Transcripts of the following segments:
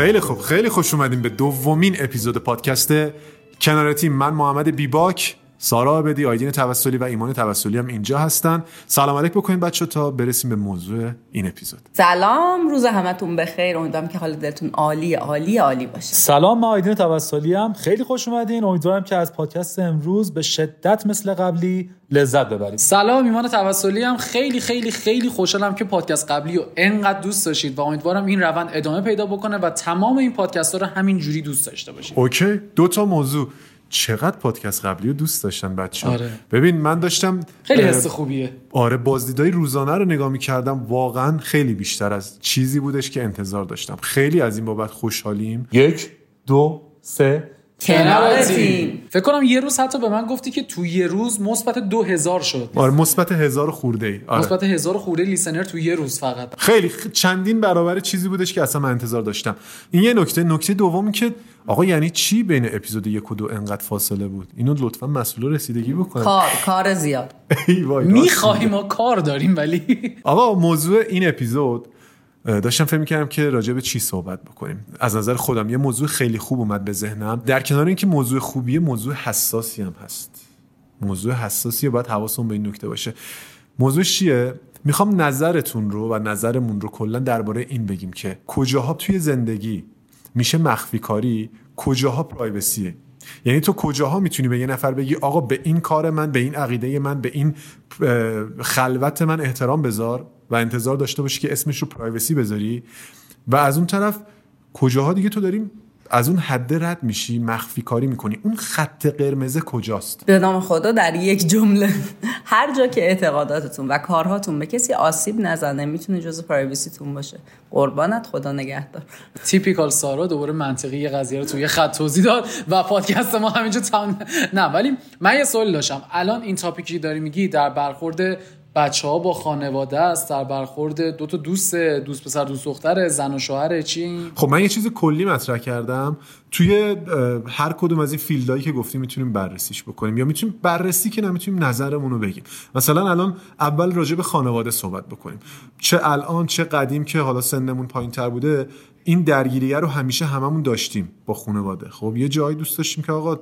خیلی خوب خیلی خوش اومدیم به دومین اپیزود پادکست کنار تیم. من محمد بیباک. سارا بدی آیدین توسلی و ایمان توسلی هم اینجا هستن. سلام علیک بکنید بچه تا برسیم به موضوع این اپیزود. سلام روز همتون بخیر. امیدوارم که حال دلتون عالی عالی عالی باشه. سلام من آیدین توسلی هم. خیلی خوش اومدین. امیدوارم که از پادکست امروز به شدت مثل قبلی لذت ببرید. سلام ایمان توسلی هم. خیلی خیلی خیلی خوشحالم که پادکست قبلی رو انقدر دوست داشتید و امیدوارم این روند ادامه پیدا بکنه و تمام این پادکست ها رو همین جوری دوست داشته باشید. اوکی دو تا موضوع. چقدر پادکست قبلی رو دوست داشتن بچه آره. ببین من داشتم خیلی حس خوبیه. آره بازدیدهای روزانه رو نگاه می‌کردم واقعا خیلی بیشتر از چیزی بودش که انتظار داشتم. خیلی از این بابت خوشحالیم. یک دو سه. کنار تیم. فکر کنم یه روز حتی به من گفتی که تو یه روز مثبت دو هزار شد. آره مثبت هزار خورده ای. آره. مثبت هزار خورده لیسنر تو یه روز فقط. خیلی چندین برابر چیزی بودش که اصلا من انتظار داشتم. این یه نکته نکته دومی که آقا یعنی چی بین اپیزود یک و دو انقدر فاصله بود؟ اینو لطفا مسئول رسیدگی بکنه کار کار زیاد. می‌خواهیم ما کار داریم ولی. آقا موضوع این اپیزود داشتم فکر می‌کردم که راجع به چی صحبت بکنیم. از نظر خودم یه موضوع خیلی خوب اومد به ذهنم. در کنار اینکه موضوع خوبیه موضوع حساسی هم هست. موضوع حساسیه باید حواسمون به این نکته باشه. موضوع چیه؟ می‌خوام نظرتون رو و نظرمون رو کلا درباره این بگیم که کجاها توی زندگی میشه مخفی کاری کجاها پرایوسیه؟ یعنی تو کجاها می‌تونی به یه نفر بگی آقا به این کار من به این عقیده من به این خلوت من احترام بذار؟ و انتظار داشته باشی که اسمش رو پرایوسی بذاری. و از اون طرف کجاها دیگه تو داریم؟ از اون حد رد میشی مخفی کاری می‌کنی. اون خط قرمز کجاست؟ به نام خدا در یک جمله. هر جا که اعتقاداتتون و کارهاتون به کسی آسیب نزنه می‌تونه جزء پرایوسیتون باشه. قربانت خدا نگهدار. typical سارا دوباره منطقی یه قضیه رو تو یه خط توضیح داد و پادکست ما همینجا تمام نه ولی من یه سوال داشتم. الان این topic ی داری میگی در برخورد بچه ها با خانواده است در برخورد دو تا دوست دوست پسر دوست دختر زن و شوهر چی؟ خب من یه چیز کلی مطرح کردم. توی هر کدوم از این field هایی که گفتیم می‌تونیم بررسیش بکنیم یا می‌تونیم بررسی که نمی‌تونیم نظرمون رو بگیم. مثلا الان اول راجع به خانواده صحبت بکنیم. چه الان چه قدیم که حالا سنمون پایین تر بوده این درگیریه رو همیشه هممون داشتیم با خانواده. خب یه جایی دوست داشتیم که آقا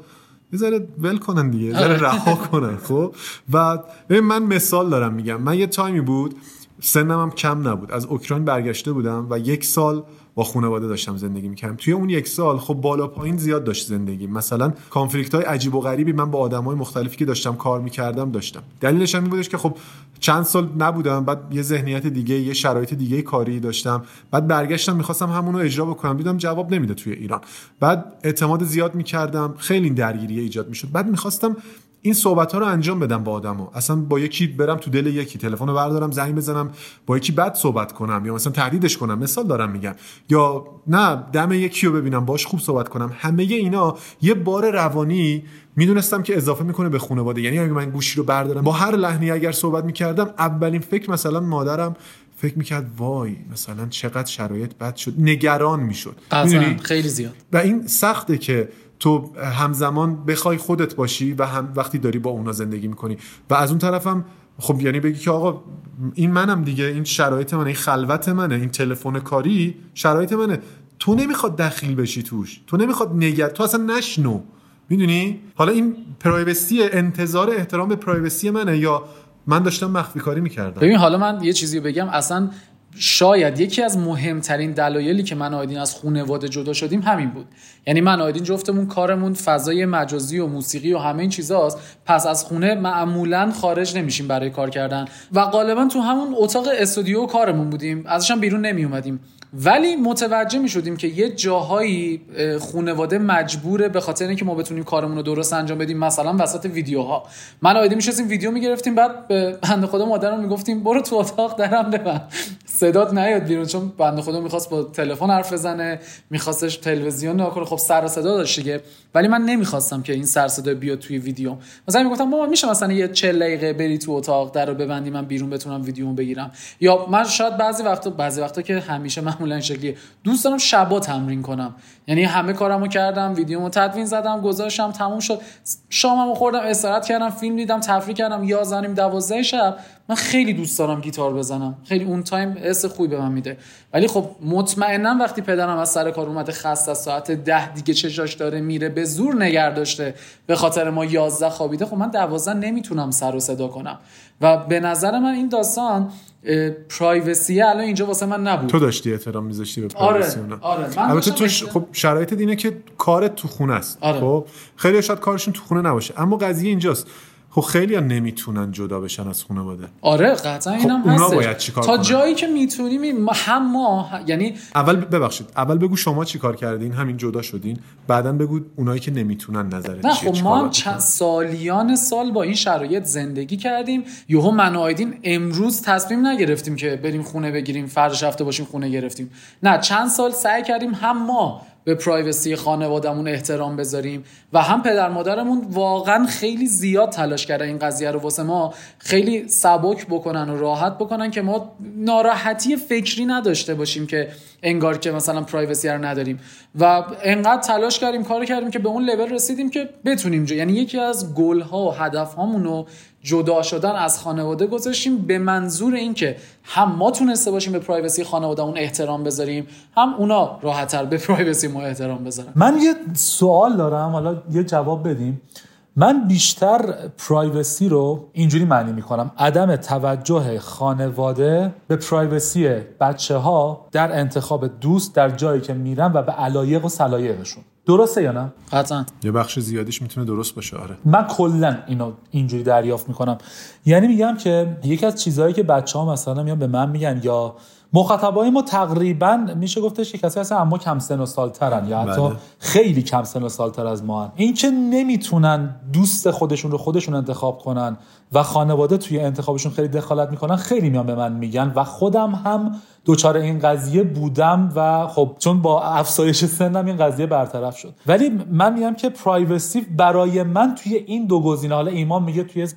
یه ذره ول کنن دیگه ذره رها کنن خب؟ و ببین من مثال دارم میگم. من یه تایمی بود سنم هم کم نبود. از اوکراین برگشته بودم و یک سال با خانواده داشتم زندگی می‌کردم. توی اون یک سال خب بالا پایین زیاد داشت زندگی. مثلا کانفلیکت های عجیب و غریبی من با آدم های مختلفی که داشتم کار می‌کردم داشتم. دلیلش هم این بودش که خب چند سال نبودم بعد یه ذهنیت دیگه یه شرایط دیگه کاری داشتم. بعد برگشتم می‌خواستم همون رو اجرا بکنم. دیدم جواب نمیده توی ایران. بعد اعتماد زیاد می‌کردم. خیلی درگیری ایجاد می‌شد. بعد می‌خواستم این صحبت ها رو انجام بدم با آدمو. اصلا با یکی برم تو دل یکی تلفن رو بردارم زنگ بزنم با یکی بد صحبت کنم یا مثلا تهدیدش کنم. مثال دارم میگم. یا نه دم یکی رو ببینم باش خوب صحبت کنم. همه اینا یه بار روانی می‌دونستم که اضافه می‌کنه به خانواده. یعنی اگه من گوشی رو بردارم با هر لحنی اگر صحبت می‌کردم اولین فکر مثلا مادرم فکر می‌کرد وای مثلا چقدر شرایط بد شد. نگران می‌شد. خیلی زیاد. و این سخته که تو همزمان بخوای خودت باشی و هم وقتی داری با اونا زندگی می‌کنی. و از اون طرفم خب یعنی بگی که آقا این منم دیگه این شرایط منه این خلوت منه این تلفن کاری شرایط منه. تو نمی‌خواد دخیل بشی توش. تو نمی‌خواد نگرد تو اصلا نشنو. می‌دونی؟ حالا این پرایوسی انتظار احترام به پرایوسی منه یا من داشتم مخفی کاری می‌کردم. ببین حالا من یه چیزی بگم. اصلا شاید یکی از مهمترین دلایلی که من آیدین از خونواده جدا شدیم همین بود. یعنی من آیدین جفتمون کارمون فضای مجازی و موسیقی و همه این چیزاست. پس از خونه معمولا خارج نمیشیم برای کار کردن. و غالبا تو همون اتاق استودیو کارمون بودیم. ازش هم بیرون نمی اومدیم ولی متوجه می شدیم که یه جاهایی اه، خونواده مجبوره به خاطر اینکه ما بتونیم کارمون رو درست انجام بدیم مثلا وسط ویدیوها. من و آیدین میشستیم ویدیو می‌گرفتیم بعد به بنده خدا مادرم می‌گفتیم برو تو اتاق درم ببند. صدات نیاد بیرون چون بنده خدا می‌خواست با تلفن حرف بزنه میخواستش تلویزیون نگاه کنه. خب سر صدا داشت دیگه. ولی من نمی‌خواستم که این سر صدا بیاد توی ویدیو. مثلا می‌گفتم مامان میشه مثلا یه 40 دقیقه بری تو اتاق در ببندی من بیرون بتونم ویدیومو بگیرم. یا من شاید بعضی وقتا بعضی وقتا که همیشه معمولا این شکلیه. دوست دارم شبا تمرین کنم. یعنی همه کارمو کردم ویدیومو تدوین زدم گذاشتم تموم شد. شاممو خوردم استراحت کردم فیلم دیدم تفریح کردم 11 12 شب. من خیلی دوست دارم گیتار بزنم. خیلی اون تایم حس خوبی به من میده. ولی خب مطمئنا وقتی پدرم از سر کار اومده خسته از ساعت ده دیگه چشاش داره میره به زور نگر داشته. به خاطر ما یازده خوابیده خب من دوازده نمی‌تونم سر و صدا کنم. و به نظر من این داستان پرایوسی الان اینجا واسه من نبود. تو داشتی احترام میذاشتی به آره پرایوسی آره. من البته تو ش... خب شرایط اینه که کارت تو خونه است. آره. خب؟ خیلی شاید کارشون تو خونه نباشه. اما قضیه اینجاست. خب خیلی ها نمی‌تونن جدا بشن از خانواده آره قطعا اینم اونا هستش. باید چیکار تا کنن؟ جایی که می‌تونیم ما- هم ما یعنی اول ببخشید اول بگو شما چی کار کردین همین جدا شدین بعدا بگو اونایی که نمی‌تونن نظرت نه خب چیکار ما چند؟ سالیان سال با این شرایط زندگی کردیم یهو من آیدین امروز تصمیم نگرفتیم که بریم خونه بگیریم فرداش هفته باشیم خونه گرفتیم نه چند سال سعی کردیم هم ما به پرایوسی خانوادهمون احترام بذاریم و هم پدر مادرمون واقعا خیلی زیاد تلاش کردن این قضیه رو واسه ما خیلی سبک بکنن و راحت بکنن که ما ناراحتی فکری نداشته باشیم که انگار که مثلا پرایوسی رو نداریم و انقدر تلاش کردیم کار کردیم که به اون لول رسیدیم که بتونیم جو. یعنی یکی از گل ها و هدف هامون رو جدا شدن از خانواده گذاشتیم. به منظور اینکه هم ما تونسته باشیم به privacy خانوادهمون احترام بذاریم هم اونا راحتتر به privacy ما احترام بذارن. من یه سوال دارم حالا یه جواب بدیم. من بیشتر privacy رو اینجوری معنی می‌کنم. عدم توجه خانواده به privacy بچه ها در انتخاب دوست در جایی که میرن و به علایق و سلایقشون درسته یا نه؟ قطعا. یه بخش زیادیش می‌تونه درست باشه آره. من کلا اینو اینجوری دریافت می‌کنم. یعنی میگم که یکی از چیزهایی که بچه ها مثلا میان به من میگن یا مخاطبای ما تقریبا میشه گفتش که کسی هستن اما کم سن و سالترن یا حتی بله. خیلی کم سن و سالتر از ما هن. این که نمی‌تونن دوست خودشون رو خودشون انتخاب کنن و خانواده توی انتخابشون خیلی دخالت می‌کنن خیلی میان به من میگن و خودم هم دچار این قضیه بودم و خب چون با افزایش سنم این قضیه برطرف شد ولی من میگم که privacy برای من توی این دو گزینه حالا ایمان میگه توی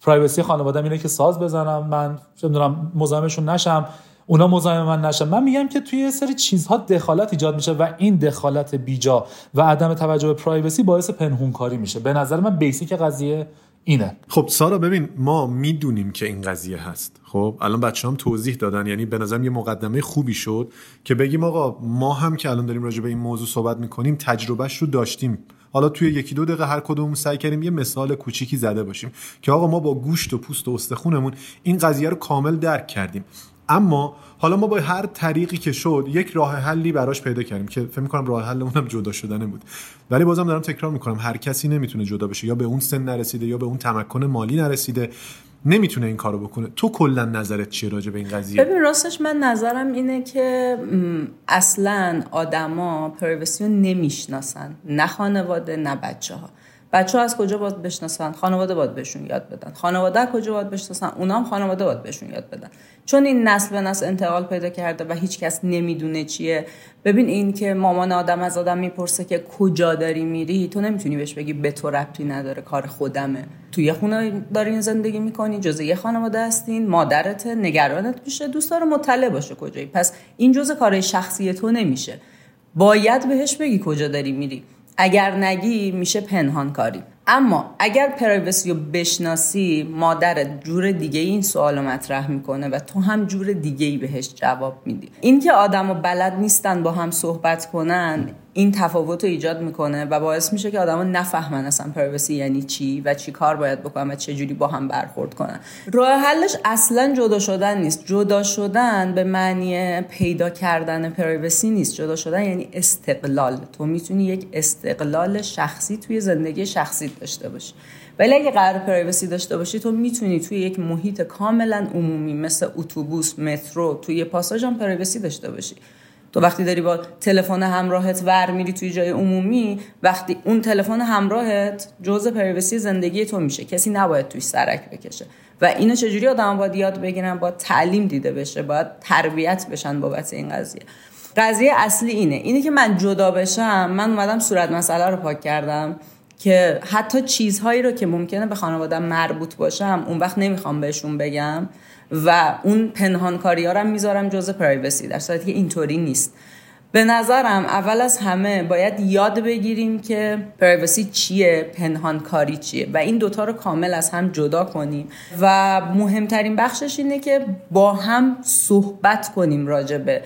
privacy خانوادم اینه که ساز بزنم من چه می‌دونم مزاحمشون نشم اونا مزاحم من نشن. من میگم که توی یه سری چیزها دخالت ایجاد میشه و این دخالت بیجا و عدم توجه به privacy باعث پنهونکاری میشه. به نظر من basic قضیه اینه. خب سارا ببین ما می‌دونیم که این قضیه هست. خب الان بچه هم توضیح دادن. یعنی به نظرم یه مقدمه خوبی شد که بگیم آقا ما هم که الان داریم راجع به این موضوع صحبت می‌کنیم تجربهش رو داشتیم. حالا توی یکی دو دقیقه هر کدوم سعی کردیم یه مثال کوچیکی زده باشیم که آقا ما با گوشت و پوست و استخونمون این قضیه رو کامل درک کردیم. اما حالا ما با هر طریقی که شد یک راه حلی براش پیدا کردیم که فکر می‌کنم راه حل اونم جدا شدنه بود. ولی بازم دارم تکرار می‌کنم هر کسی نمی‌تونه جدا بشه. یا به اون سن نرسیده یا به اون تمکن مالی نرسیده نمی‌تونه این کارو بکنه. تو کلا نظرت چیه راجع به این قضیه؟ ببین راستش من نظرم اینه که اصلا آدما پرایوسی رو نمی‌شناسن. نه خانواده نه بچه ها بچه ها از کجا باید بشناسن؟ خانواده باید بهشون یاد بدن. خانواده کجا باید بشناسن؟ اونا هم خانواده باید بهشون یاد بدن. چون این نسل به نسل انتقال پیدا کرده و هیچ کس نمی‌دونه چیه. ببین این که مامان آدم از آدم می‌پرسه که کجا داری میری تو نمی‌تونی بهش بگی به تو ربطی نداره کار خودمه. تو یه خونه دارین زندگی می‌کنی جزء یه خانواده هستین مادرت نگرانت میشه دوست داره مطلع باشه کجایی. پس این جزء کار شخصی تو نمیشه. باید بهش بگی کجا داری میری. اگر نگی میشه پنهان کاری. اما اگر پرایوسی رو بشناسی مادرت جور دیگه این سوال رو مطرح می‌کنه و تو هم جور دیگه ای بهش جواب میدی. اینکه آدم بلد نیستن با هم صحبت کنن این تفاوت رو ایجاد می‌کنه و باعث میشه که آدما نفهمن اصلا پرایوسی یعنی چی و چی کار باید بکنن و چه جوری با هم برخورد کنن. راه حلش اصلا جدا شدن نیست. جدا شدن به معنی پیدا کردن privacy نیست. جدا شدن یعنی استقلال. تو می‌تونی یک استقلال شخصی توی زندگی شخصی داشته باشی. ولی اگه قراره privacy داشته باشی تو می‌تونی توی یک محیط کاملا عمومی مثل اتوبوس مترو توی پاساژ هم privacy داشته باشی. تو وقتی داری با تلفن همراهت ور میری توی جای عمومی وقتی اون تلفن همراهت جزء privacy زندگی تو میشه. کسی نباید توی سرک بکشه. و اینو چجوری آدم باید یاد بگیرن؟ با تعلیم دیده بشه باید تربیت بشن بابت این قضیه. قضیه اصلی اینه. اینه که من جدا بشم من اومدم صورت مسئله رو پاک کردم که حتی چیزهایی رو که ممکنه به خانوادم مربوط باشم اون وقت نمی‌خوام بهشون بگم. و اون پنهانکاری ها رو می‌ذارم جزء پرایوسی در صورتی که اینطوری نیست. به نظرم اول از همه باید یاد بگیریم که پرایوسی چیه پنهانکاری چیه و این دوتا رو کامل از هم جدا کنیم. و مهمترین بخشش اینه که با هم صحبت کنیم راجع به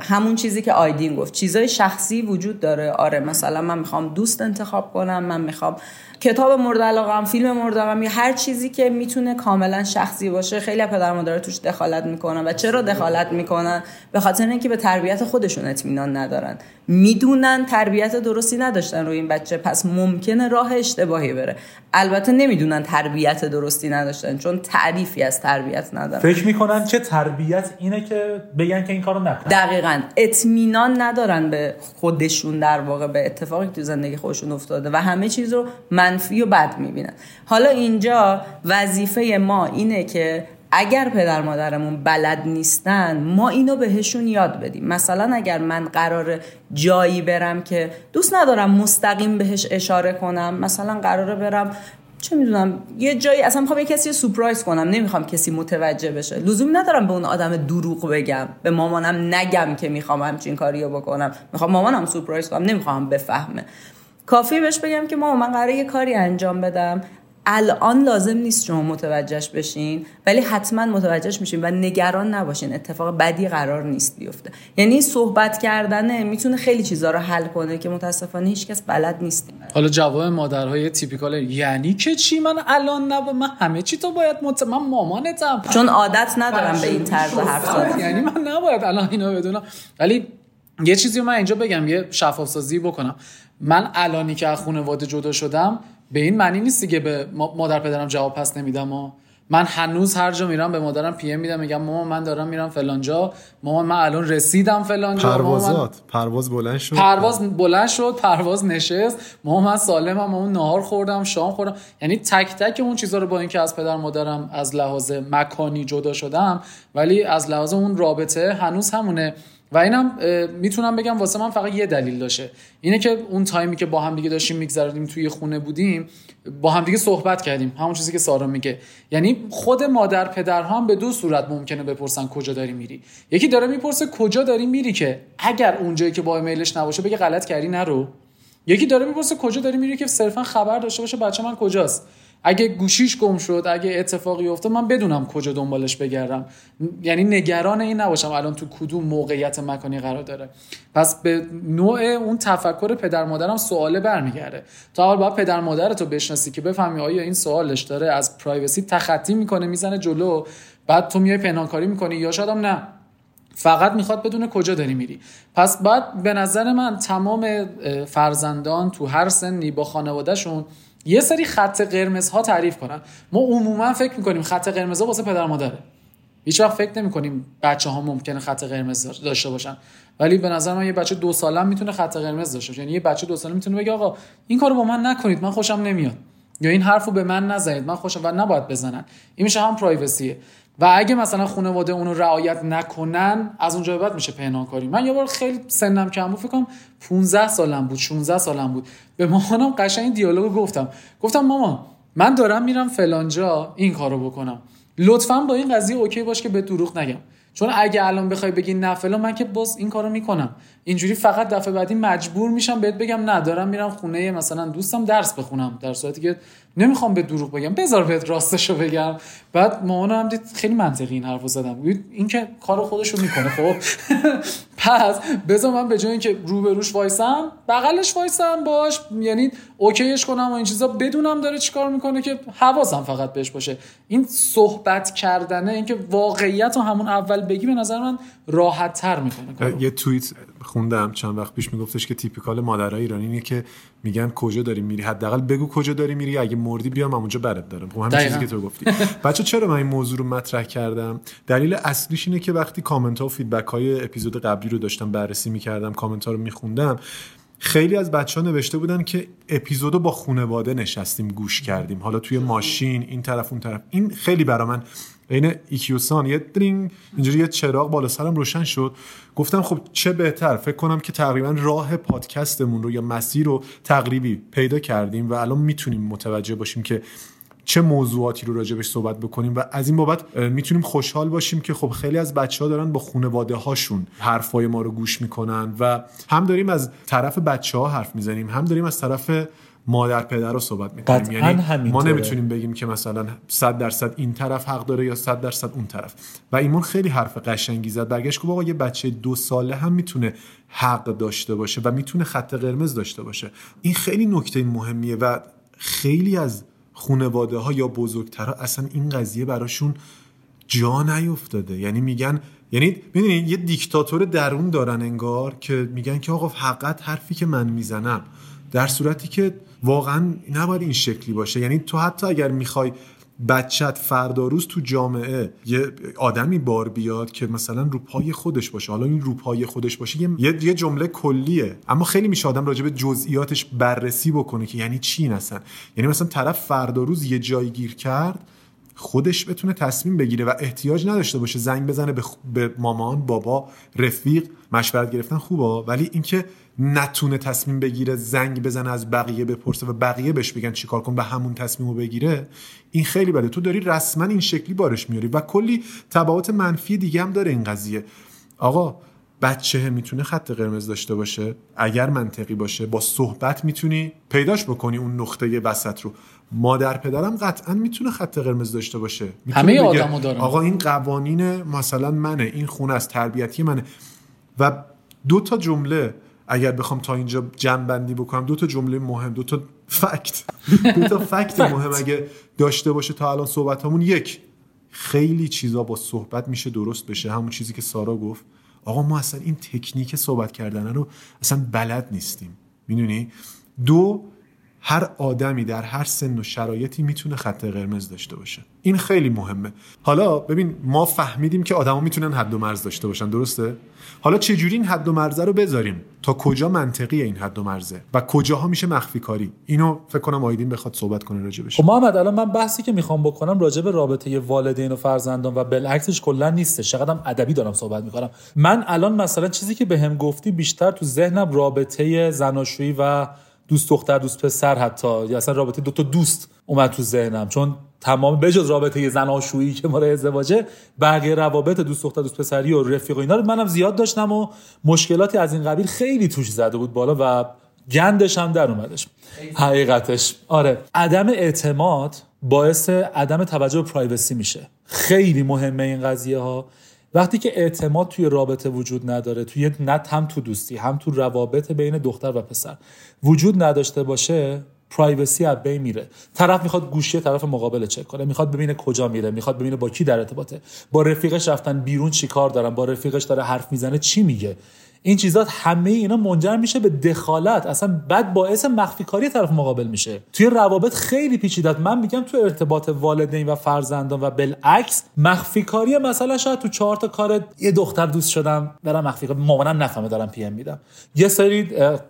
همون چیزی که آیدین گفت. چیزای شخصی وجود داره. آره مثلا من می‌خوام دوست انتخاب کنم من می‌خوام کتاب مورد علاقه فیلم مورد علاقه یا هر چیزی که می‌تونه کاملا شخصی باشه. خیلی پدر مادر توش دخالت می‌کنن و چرا دخالت می‌کنن؟ به خاطر اینکه به تربیت خودشون اطمینان ندارن. می‌دونن تربیت درستی نداشتن روی این بچه پس ممکنه راه اشتباهی بره. البته نمی‌دونن تربیت درستی نداشتن چون تعریفی از تربیت ندارن. فکر می‌کنن که تربیت اینه که بگن که این کارو نکن دقیقا. اطمینان ندارن به خودشون در واقع به اتفاقی تو زندگی خودشون افتاده و همه چیز رو منفی و بد می‌بینن. حالا اینجا وظیفه ما اینه که اگر پدر مادرمون بلد نیستن ما اینو بهشون یاد بدیم. مثلا اگر من قرار جایی برم که دوست ندارم مستقیم بهش اشاره کنم مثلا قراره برم چه می‌دونم یه جایی اصلا می‌خوام یه کسی سورپرایز کنم نمی‌خوام کسی متوجه بشه. لزوم ندارم به اون آدم دروغ بگم به مامانم نگم که می‌خوام همچین کاریو بکنم. می‌خوام مامانم سورپرایز کنم نمی‌خوام بفهمه. کافی بهش بگم که مامان من قراره یه کاری انجام بدم. الان لازم نیست شما متوجهش بشین ولی حتما متوجهش میشین و نگران نباشین. اتفاق بدی قرار نیست بیفته. یعنی صحبت کردنه می‌تونه خیلی چیزا رو حل کنه که متاسفانه هیچکس بلد نیست. حالا جواب مادرهای تیپیکال یعنی که چی؟ من الان نب من همه چی تو باید مت... من مامانتم. چون عادت ندارم به این طرز حرف زدن. یعنی من نباید الان اینو بدونم. ولی یه چیزی من اینجا بگم یه شفاف سازی بکنم. من الانی که از خانواده جدا شدم به این معنی نیست دیگه به مادر پدرم جواب پس نمیدم و من هنوز هر جا میرم به مادرم پی ام میدم میگم مامان من دارم میرم فلانجا مامان من الان رسیدم فلانجا پروازات پرواز بلند شد. پرواز بلند شد پرواز نشست. مامان من سالمم مامان نهار خوردم شام خوردم. یعنی تک تک اون چیزا رو با اینکه از پدر مادرم از لحاظ مکانی جدا شدم ولی از لحاظ اون رابطه هنوز همونه. و اینم می‌تونم بگم واسه من فقط یه دلیل داشته. اینه که اون تایمی که با هم دیگه داشتیم میگذردیم توی خونه بودیم با هم دیگه صحبت کردیم. همون چیزی که سارا میگه. یعنی خود مادر پدر هم به دو صورت ممکنه بپرسن کجا داری میری. یکی داره می‌پرسه کجا داری میری که اگر اونجایی که با ایمیلش نباشه بگه غلط کردی نرو. یکی داره می‌پرسه کجا داری میری که صرفا خبر داشته باشه بچه من کجاست. اگه گوشیش گم شد اگه اتفاقی افتاد من بدونم کجا دنبالش بگردم. یعنی نگران این نباشم الان تو کدوم موقعیت مکانی قرار داره. پس به نوع اون تفکر پدر مادرم سواله برمیگرده. تا حال باید پدر مادر تو بشناسی که بفهمی آیا این سوالش داره از پرایوسی تخطی می‌کنه می‌زنه جلو بعد تو میای پنهانکاری می‌کنی یا شاید نه. فقط می‌خواد بدون کجا داری میری. پس بعد به نظر من تمام فرزندان تو هر سنی با خانوادهشون یه سری خط قرمز ها تعریف کنن. ما عموما فکر می‌کنیم خط قرمز ها واسه پدر مادره. هیچ وقت فکر نمی کنیم بچه ها ممکنه خط قرمز داشته باشن. ولی به نظر من یه بچه دو سالم می‌تونه خط قرمز داشته باشه. یعنی یه بچه دو ساله می‌تونه بگه آقا این کارو با من نکنید من خوشم نمیاد. یا این حرفو به من نزنید من خوشم و نباید بزنن. این میشه هم پرایوسیه و اگه مثلا خانواده اونو رعایت نکنن از اونجا بعد میشه پنهانکاری من یه بار خیلی سنم کم بود فکر کنم 15 سالم بود 16 سالم بود. به مامانم قشنگ دیالوگو گفتم. گفتم مامان من دارم میرم فلانجا این کارو بکنم. لطفا با این قضیه اوکی باش که به دروغ نگم. چون اگه الان بخوای بگی نه فلان من که باز این کارو می‌کنم. اینجوری فقط دفعه بعدی مجبور میشم بهت بگم نه دارم میرم خونه مثلا دوستم درس بخونم. در صورتی که نمی‌خوام به دروغ بگم. بذار بهت راستشو بگم. بعد مامانم دید خیلی منطقی این حرفو زدم. این که کارو خودشو می‌کنه خب؟ پس بذار من به جای اینکه روبروش وایسم بغلش وایسم باش. یعنی اوکیش کنم و این چیزا. بدونم داره چیکار می‌کنه که حواسم فقط بهش باشه. این صحبت کردنه اینکه واقعیت رو همون اول بگی به نظر من راحت تر می‌کنه یه توییت خوندم چند وقت پیش میگفتش که تیپیکال مادرای ایرانی اینه که میگن کجا داری میری؟ حداقل بگو کجا داری میری؟ اگه مردی بیام اونجا برات دارم. خب همین چیزی که تو گفتی. بچه چرا من این موضوع رو مطرح کردم؟ دلیل اصلیش اینه که وقتی کامنت ها و feedback های اپیزود قبلی رو داشتم بررسی می‌کردم کامنت ها رو میخوندم خیلی از بچه ها نوشته بودن که اپیزودو با خونواده نشستیم گوش کردیم. حالا توی ماشین این طرف اون طرف. این خیلی برا من عین ایکیوسان. یه درینگ اینجوری یه چراغ بالا سرم روشن شد. گفتم خب چه بهتر؟ فکر کنم که تقریبا راه پادکستمون رو یا مسیر رو تقریبی پیدا کردیم و الان می‌تونیم متوجه باشیم که چه موضوعاتی رو راجبش صحبت بکنیم و از این بابت می‌تونیم خوشحال باشیم که خب خیلی از بچه ها دارن با خانواده هاشون حرفای ما رو گوش می‌کنن و هم داریم از طرف بچه ها حرف می‌زنیم هم داریم از طرف مادر پدر رو صحبت می‌کنیم. یعنی ما نمی‌تونیم بگیم که مثلا 100 درصد این طرف حق داره یا 100 درصد اون طرف. و ایمون خیلی حرف قشنگی زد. برگشت گفت آقا یه بچه دو ساله هم می‌تونه حق داشته باشه و می‌تونه خط قرمز داشته باشه. این خیلی نکته مهمیه و خیلی از خانواده ها یا بزرگترها اصلا این قضیه براشون جا نیفتاده. یعنی میگن یعنی می‌دونی یه دیکتاتور درون دارن انگار که میگن که آقا فقط حرفی که من می‌زنم در صورتی که واقعا نباید این شکلی باشه. یعنی تو حتی اگر می‌خوای بچت فردا روز تو جامعه یه آدمی بار بیاد که مثلا رو پای خودش باشه. حالا این رو پای خودش باشه یه, یه جمله کلیه. اما خیلی میشه آدم راجع به جزئیاتش بررسی بکنه که یعنی چی اصلا؟ یعنی مثلا طرف فردا روز یه جایی گیر کرد خودش بتونه تصمیم بگیره و احتیاج نداشته باشه زنگ بزنه به, به مامان بابا رفیق مشورت گرفتن خوبه ولی اینکه نتونه تصمیم بگیره زنگ بزنه از بقیه بپرسه و بقیه بهش بگن چیکار کن به همون تصمیمو بگیره این خیلی بده. تو داری رسما این شکلی بارش میاری و کلی تبعات منفی دیگه هم داره این قضیه. آقا بچه می‌تونه خط قرمز داشته باشه؟ اگر منطقی باشه با صحبت می‌تونی پیداش بکنی اون نقطه وسط رو. مادر پدرم قطعا می‌تونه خط قرمز داشته باشه. همه آدمو دارن آقا این قوانین مثلا منه این خونه از تربیتی منه. و دو تا جمله اگر بخوام تا اینجا جمع بندی بکنم دو تا جمله مهم دو تا فکت. دو تا فکت مهم اگه داشته باشه تا الان صحبت همون یک خیلی چیزا با صحبت میشه درست بشه. همون چیزی که سارا گفت. آقا ما اصلا این تکنیک صحبت کردن رو اصلا بلد نیستیم. می‌دونی؟ دو هر آدمی در هر سن و شرایطی می‌تونه خط قرمز داشته باشه. این خیلی مهمه. حالا ببین ما فهمیدیم که آدما می‌تونن حد و مرز داشته باشن درسته؟ حالا چه جوری این حد و مرزه رو بذاریم؟ تا کجا منطقی این حد و مرزه؟ و کجاها میشه مخفی کاری؟ اینو فکر کنم آیدین بخواد صحبت کنه راجع بشه خب محمد الان من بحثی که می‌خوام بکنم راجع به رابطه والدین و فرزندان و بالعکسش کلا نیسته. چقدرم ادبی دارم صحبت می‌کنم. من الان مثلا چیزی که بهم به گفتی بیشتر تو ذهنم رابطه زناشویی و دوست دختر دوست پسر حتی. یا اصلا رابطه دو تا دوست اومد تو ذهنم. چون تمام بجز رابطه زناشویی که مال ازدواجه بقیه روابط دوست دختر دوست پسری و رفیق و اینا رو منم زیاد داشتم و مشکلاتی از این قبیل خیلی توش زده بود بالا و گندش هم در اومدش. حقیقتش. آره. عدم اعتماد باعث عدم توجه به پرایوسی میشه. خیلی مهمه این قضیه ها وقتی که اعتماد توی رابطه وجود نداره توی نه هم تو دوستی هم تو روابط بین دختر و پسر وجود نداشته باشه پرایوسی از بین میره. طرف می‌خواد گوشی طرف مقابل چک کنه می‌خواد ببینه کجا میره می‌خواد ببینه با کی در ارتباطه. با رفیقش رفتن بیرون چیکار دارن با رفیقش داره حرف می‌زنه چی میگه. این چیزات همه اینا منجر میشه به دخالت. اصلا بعد باعث مخفی کاری طرف مقابل میشه. توی روابط خیلی پیچیده من میگم تو ارتباط والدین و فرزندان و بالعکس مخفی کاری مثلا شاید تو چهار تا کار یه دختر دوست شدم برم مخفی کاری مامانم نفهمه دارم پی ام میدم. یه سری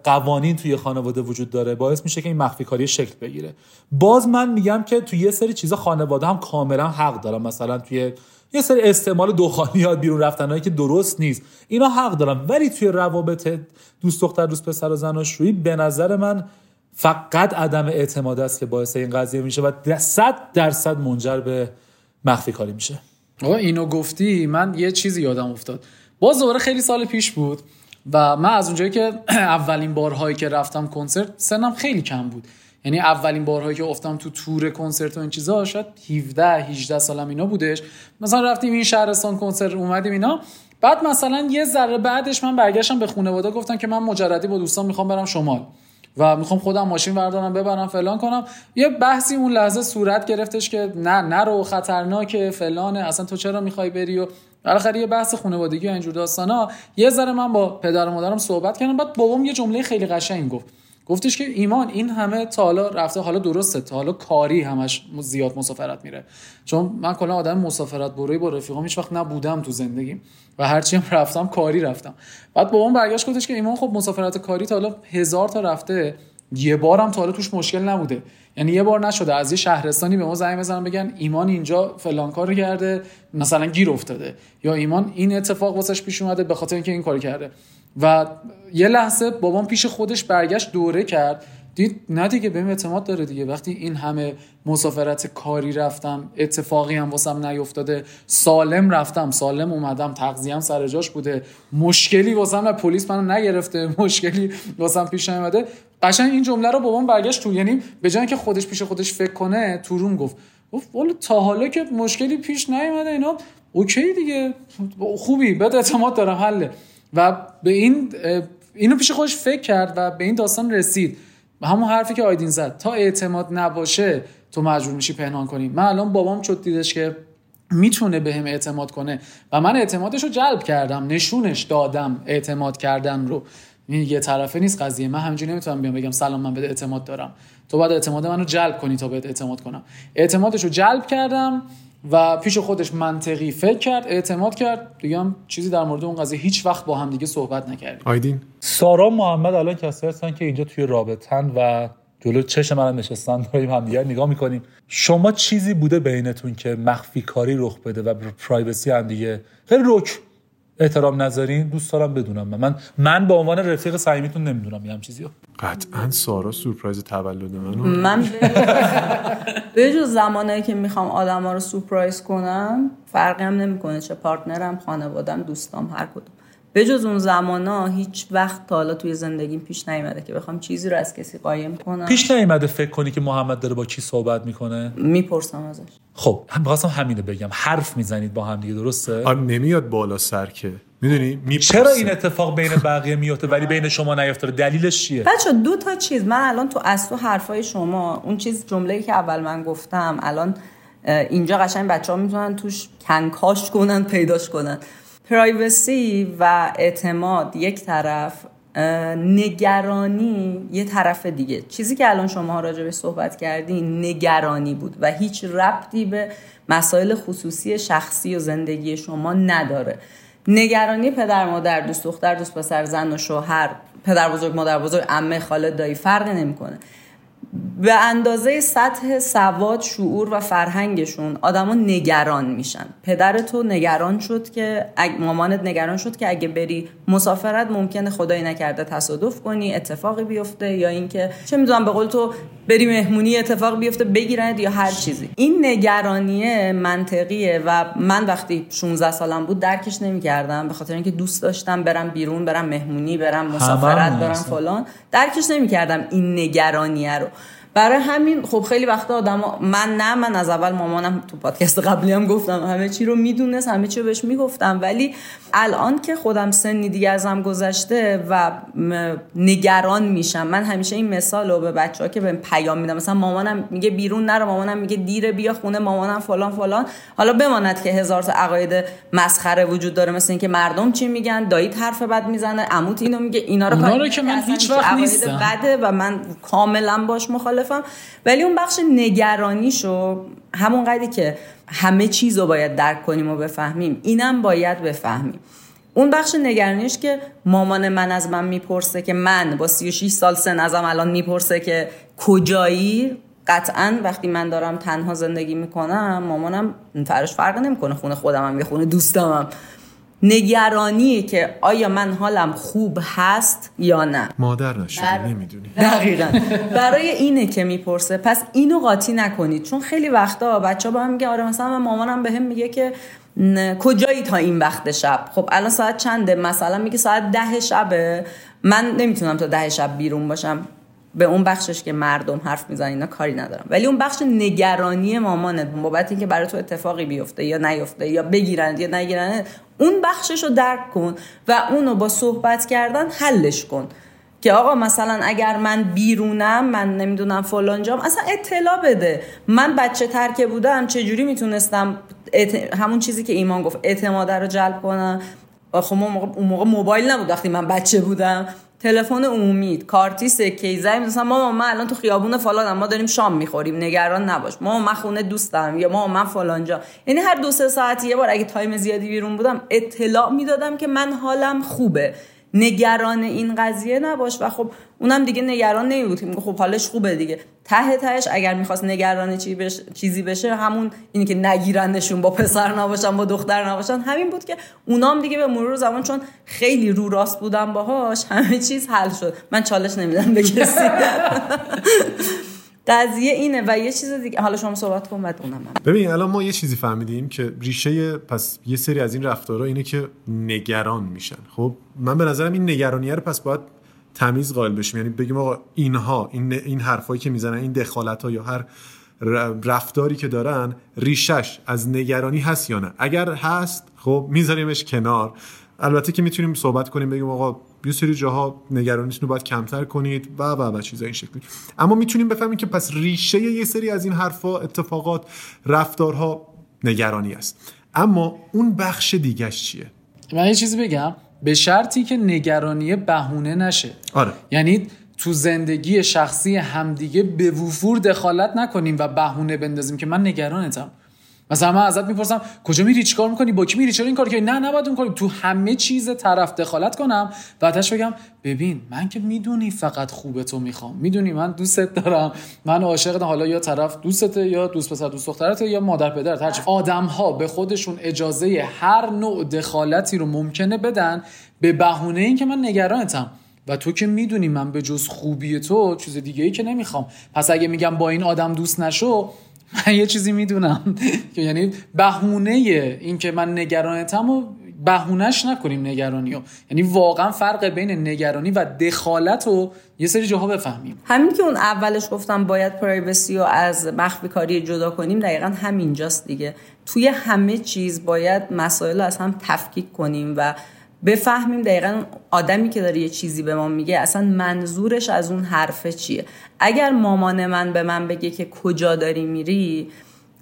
قوانین توی خانواده وجود داره. باعث میشه که این مخفی کاری شکل بگیره. باز من میگم که تو یه سری چیزا خانواده هم کاملا حق دارم مثلا توی یه سری استعمال دخانیات بیرون رفتنهایی که درست نیست. اینا حق دارم. ولی توی روابط دوست دختر دوست پسر و زناشویی به نظر من فقط عدم اعتماد است که باعث این قضیه میشه و صد درصد منجر به مخفی کاری میشه. آقا اینو گفتی؟ من یه چیزی یادم افتاد. باز دوباره خیلی سال پیش بود و من از اونجایی که اولین بارهایی که رفتم کنسرت سنم خیلی کم بود. یعنی اولین بارهایی که افتم تو تور کنسرت و این چیزا شاید 17 18 سالم اینا بودش. مثلا رفتیم این شهرستان کنسرت اومدیم اینا. بعد مثلا یه ذره بعدش من برگشتم به خانواده گفتم که من مجردی با دوستان می‌خوام برم شمال و می‌خوام خودم ماشین بردارم ببرم فلان کنم. یه بحثی اون لحظه صورت گرفتش که نه نرو خطرناکه فلانه اصلا تو چرا می‌خوای بری؟ و بالاخره یه بحث خانوادگی و اینجور داستانا. یه ذره من با پدر و مادرم صحبت کردم بعد بابام یه جمله خیلی قشنگ گفت. گفتش که ایمان این همه تا حالا رفته حالا درسته تا حالا کاری همش زیاد مسافرت میره. چون من کلا آدم مسافرت بروی با رفیقام هیچ وقت نبودم تو زندگیم و هرچی هم رفتم کاری رفتم. بعد بابام برگشت گفتش که ایمان خب مسافرت کاری تا حالا هزار تا رفته یه بارم تا حالا توش مشکل نبوده. یعنی یه بار نشده از یه شهرستانی به ما زنگ بزنن بگن ایمان اینجا فلان کار کرده مثلا گیر افتاده. یا ایمان این اتفاق واسش پیش اومده به خاطر اینکه این کار کرده. و یه لحظه بابام پیش خودش برگشت دوره کرد. دید نه دیگه بهم اعتماد داره دیگه. وقتی این همه مسافرت کاری رفتم اتفاقی هم واسم نیفتاده سالم رفتم سالم اومدم تغذیه‌ام سر جاش بوده. مشکلی واسم پلیس منو نگرفته مشکلی واسم پیش نیومده. قشنگ این جمله رو بابام برگشت تو یعنی به جای که خودش پیش خودش فکر کنه تو روم گفت. گفت والا تا حالا که مشکلی پیش نیومده اینا. اوکی دیگه. خوبی بهت اعتماد دارم حله. و به این اینو پیش خودش فکر کرد و به این داستان رسید. همون حرفی که آیدین زد. تا اعتماد نباشه تو مجبور میشی پنهان کنی. من الان بابام شد دیدش که می‌تونه به هم اعتماد کنه و من اعتمادش رو جلب کردم نشونش دادم اعتماد کردن رو. یه طرفه نیست قضیه. من همینجوری نمی‌تونم بیام بگم سلام من به اعتماد دارم. تو باید اعتماد منو جلب کنی تا بهت اعتماد کنم. اعتمادش رو جلب کردم. و پیش خودش منطقی فکر کرد اعتماد کرد. دیگه هم چیزی در مورد اون قضیه هیچ وقت با هم دیگه صحبت نکردیم. آیدین. سارا محمد الان کسی هستن که اینجا توی رابطن و جلو چشم من نشستن داریم همدیگر نگاه می‌کنیم. شما چیزی بوده بینتون که مخفی کاری رخ بده و privacy هم دیگه؟ خیلی رک. احترام نذارین دوست دارم بدونم. من من به عنوان رفیق صمیمیتون نمی‌دونم یه هم چیزی رو. قطعا سارا سورپرایز تولد منو من به جز زمانایی که می‌خوام آدما رو سورپرایز کنم فرقی هم نمی‌کنه چه partner م خانوادم دوستام هر کدوم. به جز اون زمانا هیچ وقت تا حالا توی زندگیم پیش نیومده که بخوام چیزی رو از کسی قایم کنم. پیش نیومده فکر کنی که محمد داره با کی صحبت می‌کنه؟ می‌پرسم ازش. خب هم بخواستم همینو بگم. حرف می‌زنید با هم دیگه درسته؟ آره نمیاد بالا سر که. می‌دونی؟ می‌پرسه. چرا این اتفاق بین بقیه میفته ولی بین شما نیفتاره دلیلش چیه؟ بچه دو تا چیز. من الان تو اصل حرفای شما اون چیز جمله‌ای که اول من گفتم الان اینجا قشنگ بچه ها می‌تونن توش کنکاش کنن پیداش کنن. پرایوسی و اعتماد یک طرف نگرانی یه طرف دیگه. چیزی که الان شما راجع به صحبت کردین نگرانی بود و هیچ ربطی به مسائل خصوصی شخصی و زندگی شما نداره. نگرانی پدر مادر دوست دختر دوست پسر زن و شوهر پدر بزرگ مادر بزرگ عمه خاله دایی فرقی نمی‌کنه. به اندازه سطح سواد شعور و فرهنگشون آدما نگران میشن. پدر تو نگران شد که مامانت نگران شد که اگه بری مسافرت ممکنه خدایی نکرده تصادف کنی اتفاقی بیفته یا اینکه چه می‌دونم به قول تو بری مهمونی اتفاق بیفته بگیرند یا هر چیزی. این نگرانیه منطقیه و من وقتی 16 سالم بود درکش نمی‌کردم به خاطر اینکه دوست داشتم برم بیرون برم مهمونی برم مسافرت برم فلان. درکش نمی‌کردم این نگرانیه رو. برای همین خب خیلی وقتا آدم من نه من از اول مامانم تو پادکست قبلی هم گفتم همه چی رو می‌دونست همه چی رو بهش می‌گفتم. ولی الان که خودم سنی دیگه ازم گذشته و نگران میشم من همیشه این مثال رو به بچه ها که به پیام میدم مثلا مامانم میگه بیرون نرو مامانم میگه دیره بیا خونه مامانم فلان فلان. حالا بماند که هزار تا عقاید مسخره وجود داره مثل اینکه مردم چی میگن؟ داییت حرف بد می‌زنه عموت اینو میگه اینا رو, رو که من هیچ وقت نیستم. بده و من کاملا باش مخالف ولی اون بخش نگرانیشو همون قدری که همه چیز رو باید درک کنیم و بفهمیم اینم باید بفهمیم. اون بخش نگرانیش که مامان من از من می‌پرسه که من با 36 سال سن ازم الان می‌پرسه که کجایی؟ قطعا وقتی من دارم تنها زندگی می‌کنم مامانم فرش فرق نمی‌کنه خونه خودمم یا خونه دوستمم. نگرانی که آیا من حالم خوب هست یا نه. مادر نشده بر... نمی‌دونی. دقیقا. برای اینه که می‌پرسه پس اینو قاطی نکنید. چون خیلی وقتا بچه با هم میگه آره مثلا مامانم به هم میگه که کجایی تا این وقت شب؟ خب الان ساعت چنده؟ مثلا میگه ساعت ده شبه. من نمی‌تونم تا ده شب بیرون باشم. به اون بخشش که مردم حرف می‌زنن اینا کاری ندارم. ولی اون بخش نگرانی مامانت بابت اینکه برای تو اتفاقی بیفته یا نیفته یا بگیرند یا نگیرند اون بخشش رو درک کن و اونو با صحبت کردن حلش کن. که آقا مثلا اگر من بیرونم من نمی‌دونم فلان جام اصلا اطلاع بده. من بچه ترکه بودم چجوری می‌تونستم همون چیزی که ایمان گفت اعتماد رو جلب کنم؟ خب اون موقع موبایل نبود وقتی من بچه بودم. تلفن عمومی کارتی سکه زنگ مثلا ما من الان تو خیابون فلان ما داریم شام می‌خوریم نگران نباش. ما من خونه دوستم یا ما من فلان جا یعنی هر دو سه ساعت یه بار اگه تایم زیادی بیرون بودم اطلاع می‌دادم که من حالم خوبه. نگران این قضیه نباش و خب اونم دیگه نگران نمیبود که خب حالش خوبه دیگه. ته تهش اگر می‌خواست نگران چی بش... چیزی بشه همون اینی که نگیرندشون با پسر نباشن با دختر نباشن همین بود که اونام دیگه به مرور زمان چون خیلی رو راست بودن باهاش همه چیز حل شد. من چالش نمیدم به کسی. قضیه اینه و یه چیز دیگه حالا شما صحبت کن بعد اونم ببین الان ما یه چیزی فهمیدیم که ریشه پس یه سری از این رفتارها اینه که نگران میشن. خب من به نظرم این نگرانیه رو پس باید تمیز قائل بشیم. یعنی بگیم آقا اینها این این حرفایی که می‌زنن این دخالت ها یا هر رفتاری که دارن ریشش از نگرانی هست یا نه؟ اگر هست خب میذاریمش کنار. البته که می‌تونیم صحبت کنیم بگیم آقا یه سری جاها نگرانیتون رو باید کمتر کنید و و و چیزای این شکلی. اما می‌تونیم بفهمیم که پس ریشه یه سری از این حرفا اتفاقات رفتارها نگرانی است. اما اون بخش دیگهش چیه؟ من یه چیزی بگم. به شرطی که نگرانی بهونه نشه. آره. یعنی تو زندگی شخصی همدیگه به وفور دخالت نکنیم و بهونه بندازیم که من نگرانتم. مثلا من ازت می‌پرسم کجا میری؟ چیکار می‌کنی؟ با کی میری؟ چرا این کار که نه نباید اون تو همه چیز طرف دخالت کنم. اتش بگم ببین من که می‌دونی فقط خوب تو می‌خوام. می‌دونی من دوستت دارم. من عاشقت حالا یا طرف دوستته یا دوست پسر دوست دخترته یا مادر پدرت هرچی آدم ها به خودشون اجازه هر نوع دخالتی رو ممکنه بدن به بهونه این که من نگرانتم. و تو که می‌دونی من به جز خوبی تو چیز دیگه ای که نمی‌خوام. پس اگه میگم با این آدم دوست نشو من یه چیزی می‌دونم که یعنی بهونه این که من نگرانتم و بهونهش نکنیم نگرانی رو یعنی واقعا فرق بین نگرانی و دخالت رو یه سری جاها بفهمیم. همین که اون اولش گفتم باید پرایوسی رو از مخفی کاری جدا کنیم دقیقا همینجاست دیگه. توی همه چیز باید مسائل از هم تفکیک کنیم و بفهمیم دقیقا آدمی که داره یه چیزی به ما میگه اصلا منظورش از اون حرفه چیه؟ اگر مامان من به من بگه که کجا داری میری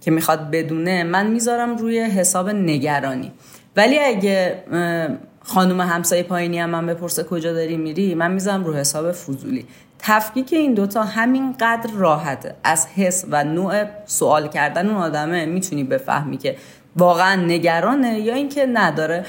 که می‌خواد بدونه من می‌ذارم روی حساب نگرانی. ولی اگه خانم همسایه پایینی هم من بپرسه کجا داری میری من می‌ذارم رو حساب فضولی. تفکیک این دوتا همینقدر راحته. از حس و نوع سوال کردن اون آدمه می‌تونی بفهمی که واقعا نگرانه یا اینکه نداره.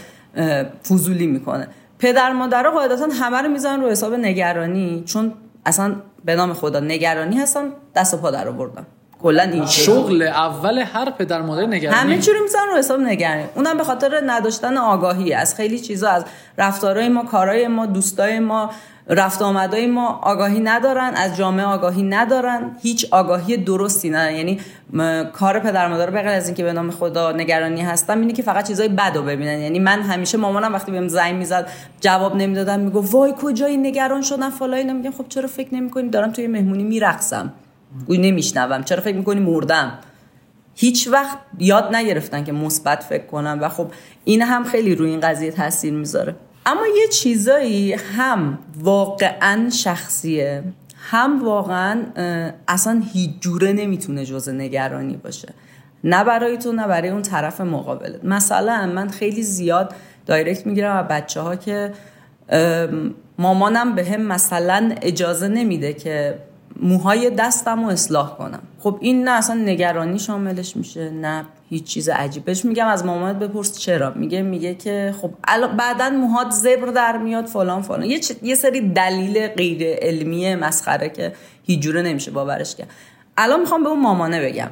فضولی می‌کنه. پدر مادرها قاعدتا همه رو می‌زنن رو حساب نگرانی چون اصلا به نام خدا نگرانی هستن دست و پا در آوردن. کلا این شغل اول هر پدر مادر نگرانی. همه چی رو می‌زنن رو حساب نگرانی. اونم به خاطر نداشتن آگاهی از خیلی چیزا از رفتارهای ما کارهای ما دوستای ما رفت آمدای ما آگاهی ندارن. از جامعه آگاهی ندارن. هیچ آگاهی درستی ندارن. یعنی کار پدر مادر بغیر از اینکه به نام خدا نگرانی هستم اینه که فقط چیزای بد رو ببینن. یعنی من همیشه مامانم وقتی بهم زنگ می‌زد جواب نمی‌دادم میگو وای کجایی نگران شدن فلای میگم خب چرا فکر نمی‌کنی؟ دارم توی مهمونی میرقصم. گوی نمیشنوم. چرا فکر می‌کنی مردم؟ هیچ وقت یاد نگرفتن که مثبت فکر کنم و خب این هم خیلی روی این قضیه تاثیر می‌ذاره. اما یه چیزایی هم واقعا شخصیه. هم واقعا اصلا هیچ جوره نمی‌تونه جز نگرانی باشه. نه برای تو نه برای اون طرف مقابلت. مثلا من خیلی زیاد دایرکت می‌گیرم و بچه ها که مامانم به هم مثلا اجازه نمیده که موهای دستم رو اصلاح کنم. خب این نه اصلا نگرانی شاملش میشه نه هیچ چیز عجیبش. میگم از مامانت بپرس چرا؟ میگه میگه که خب بعدا موهات زبر در میاد فلان فلان. یه, یه سری دلیل غیر علمی مسخره که هیچ نمیشه باورش کرد. الان می‌خوام به اون مامانه بگم.